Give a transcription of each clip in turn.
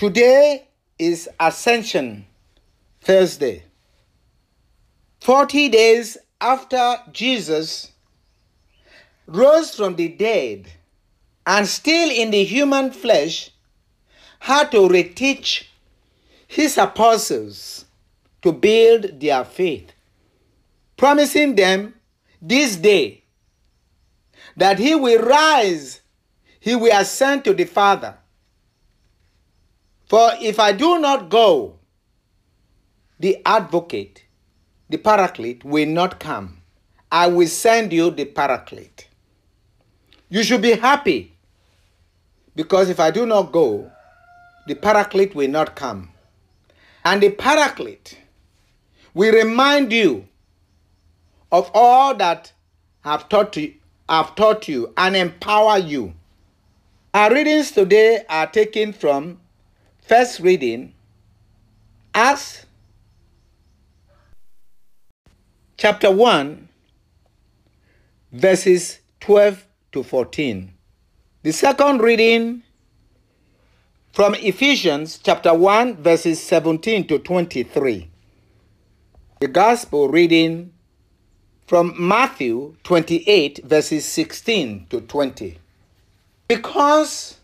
Today is Ascension Thursday. 40 days after Jesus rose from the dead and still in the human flesh had to reteach his apostles to build their faith, promising them this day that he will rise, he will ascend to the Father. For if I do not go, the advocate, the paraclete, will not come. I will send you the paraclete. You should be happy because if I do not go, the paraclete will not come. And the paraclete will remind you of all that I've taught you, I've taught you and empower you. Our readings today are taken from first reading Acts chapter 1 verses 12 to 14. The second reading from Ephesians chapter 1 verses 17 to 23. The gospel reading from Matthew 28 verses 16 to 20. Because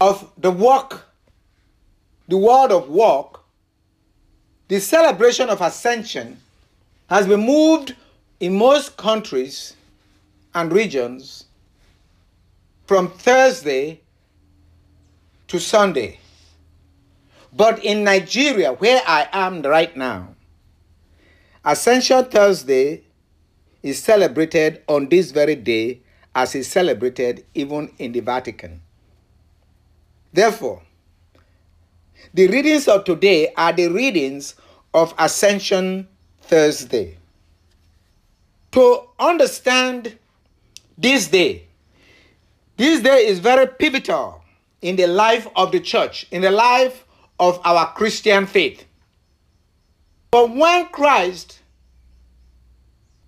of the work, the word of walk, the celebration of ascension has been moved in most countries and regions from Thursday to Sunday. But in Nigeria, where I am right now, Ascension Thursday is celebrated on this very day as is celebrated even in the Vatican. Therefore, the readings of today are the readings of Ascension Thursday. To understand this day, this day is very pivotal in the life of the church, in the life of our Christian faith. But when Christ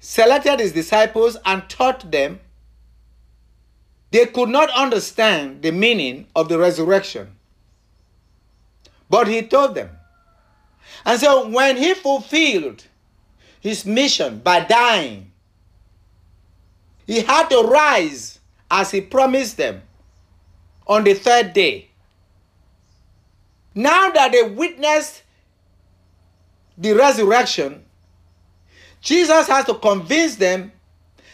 selected his disciples and taught them, they could not understand the meaning of the resurrection. But he told them. And so when he fulfilled his mission by dying, he had to rise as he promised them on the third day. Now that they witnessed the resurrection, Jesus has to convince them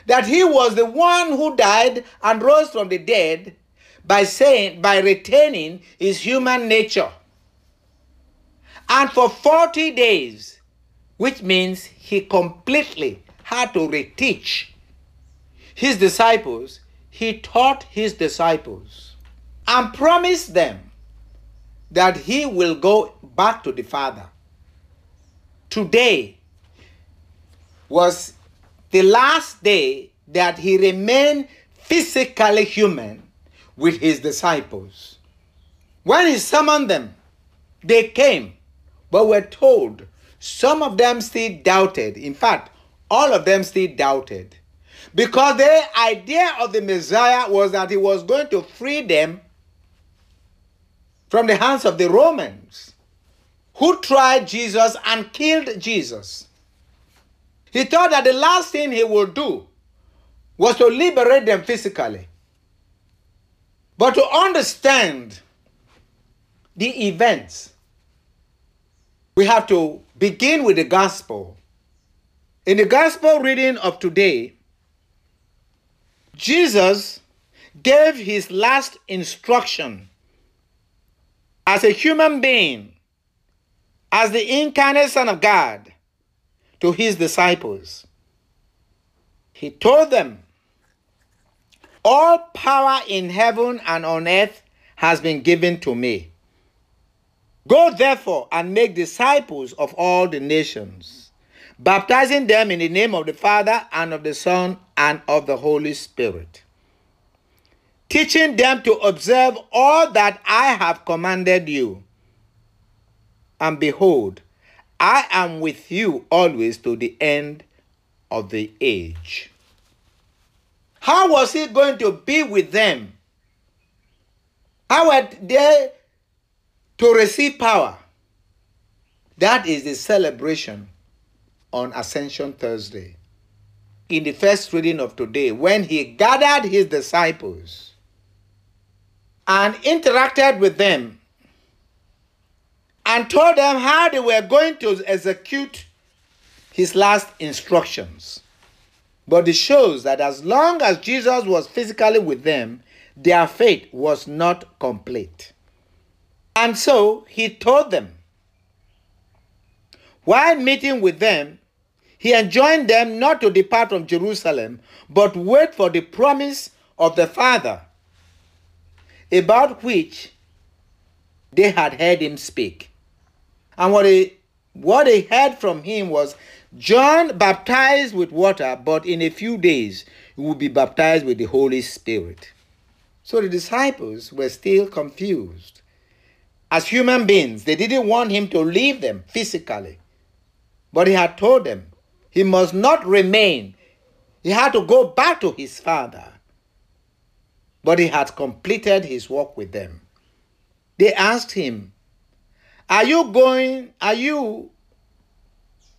that he was the one who died and rose from the dead by saying by retaining his human nature. And for 40 days, which means he completely had to reteach his disciples, he taught his disciples and promised them that he will go back to the Father. Today was the last day that he remained physically human with his disciples. When he summoned them, they came, but were told some of them still doubted. In fact, all of them still doubted. Because the idea of the Messiah was that he was going to free them from the hands of the Romans who tried Jesus and killed Jesus. He thought that the last thing he would do was to liberate them physically. But to understand the events, we have to begin with the gospel. In the gospel reading of today, Jesus gave his last instruction as a human being, as the incarnate Son of God, to his disciples. He told them, All power in heaven and on earth has been given to me. Go therefore and make disciples of all the nations, baptizing them in the name of the Father and of the Son and of the Holy Spirit teaching them to observe all that I have commanded you. And behold, I am with you always to the end of the age. How was he going to be with them? How were they to receive power. That is the celebration on Ascension Thursday. In the first reading of today, when he gathered his disciples and interacted with them and told them how they were going to execute his last instructions. But it shows that as long as Jesus was physically with them, their faith was not complete. And so he told them, while meeting with them, he enjoined them not to depart from Jerusalem, but wait for the promise of the Father, about which they had heard him speak. And what they, what they heard from him was John baptized with water, but in a few days he will be baptized with the Holy Spirit. So the disciples were still confused. As human beings, they didn't want him to leave them physically. But he had told them he must not remain. He had to go back to his father. But he had completed his work with them. They asked him, Are you going, are you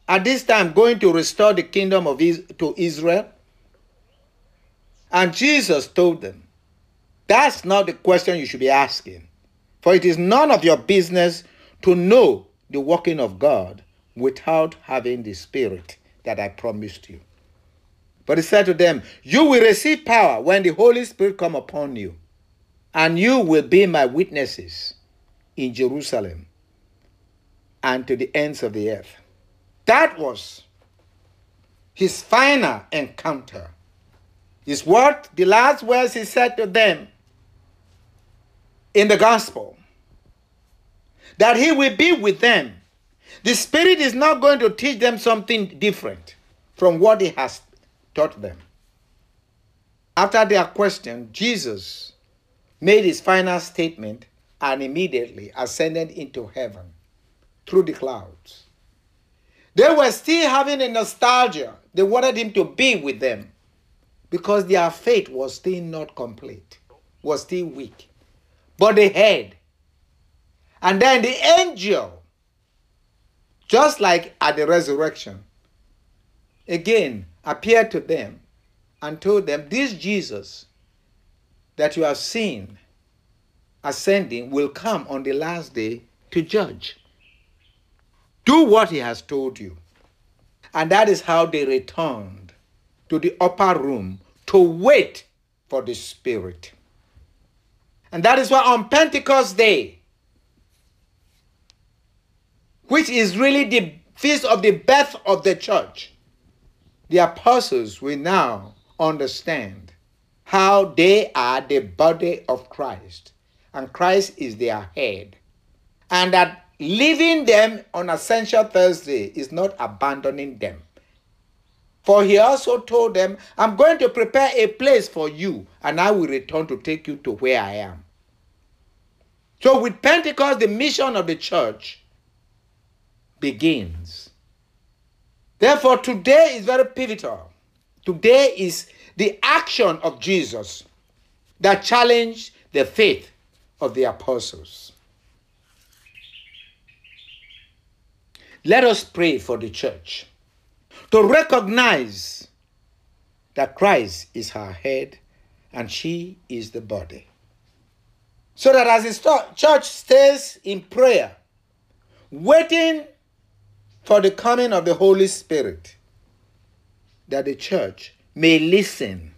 at this time going to restore the kingdom of Is- to Israel? And Jesus told them, That's not the question you should be asking. For it is none of your business to know the working of God without having the Spirit that I promised you. But he said to them, You will receive power when the Holy Spirit come upon you, and you will be my witnesses in Jerusalem and to the ends of the earth. That was his final encounter. Is what the last words he said to them in the gospel. That he will be with them. The Spirit is not going to teach them something different from what he has taught them. After their question, Jesus made his final statement and immediately ascended into heaven through the clouds. They were still having a nostalgia. They wanted him to be with them because their faith was still not complete, was still weak. But they heard. And then the angel, just like at the resurrection, again appeared to them and told them, This Jesus that you have seen ascending will come on the last day to judge. Do what he has told you. And that is how they returned to the upper room to wait for the Spirit. And that is why on Pentecost Day, which is really the feast of the birth of the church, the apostles will now understand how they are the body of Christ and Christ is their head. And that leaving them on Ascension Thursday is not abandoning them. For he also told them, I'm going to prepare a place for you, and I will return to take you to where I am. So, with Pentecost, the mission of the church begins. Therefore, today is very pivotal. Today is the action of Jesus that challenged the faith of the apostles. Let us pray for the church to recognize that Christ is her head and she is the body. So that as the church stays in prayer, waiting for the coming of the Holy Spirit, that the church may listen,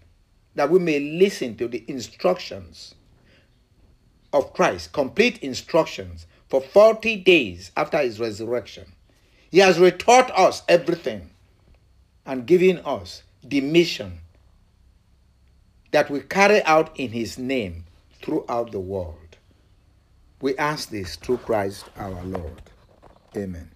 that we may listen to the instructions of Christ, complete instructions for 40 days after his resurrection. He has retaught us everything and giving us the mission that we carry out in his name throughout the world. We ask this through Christ our Lord. Amen.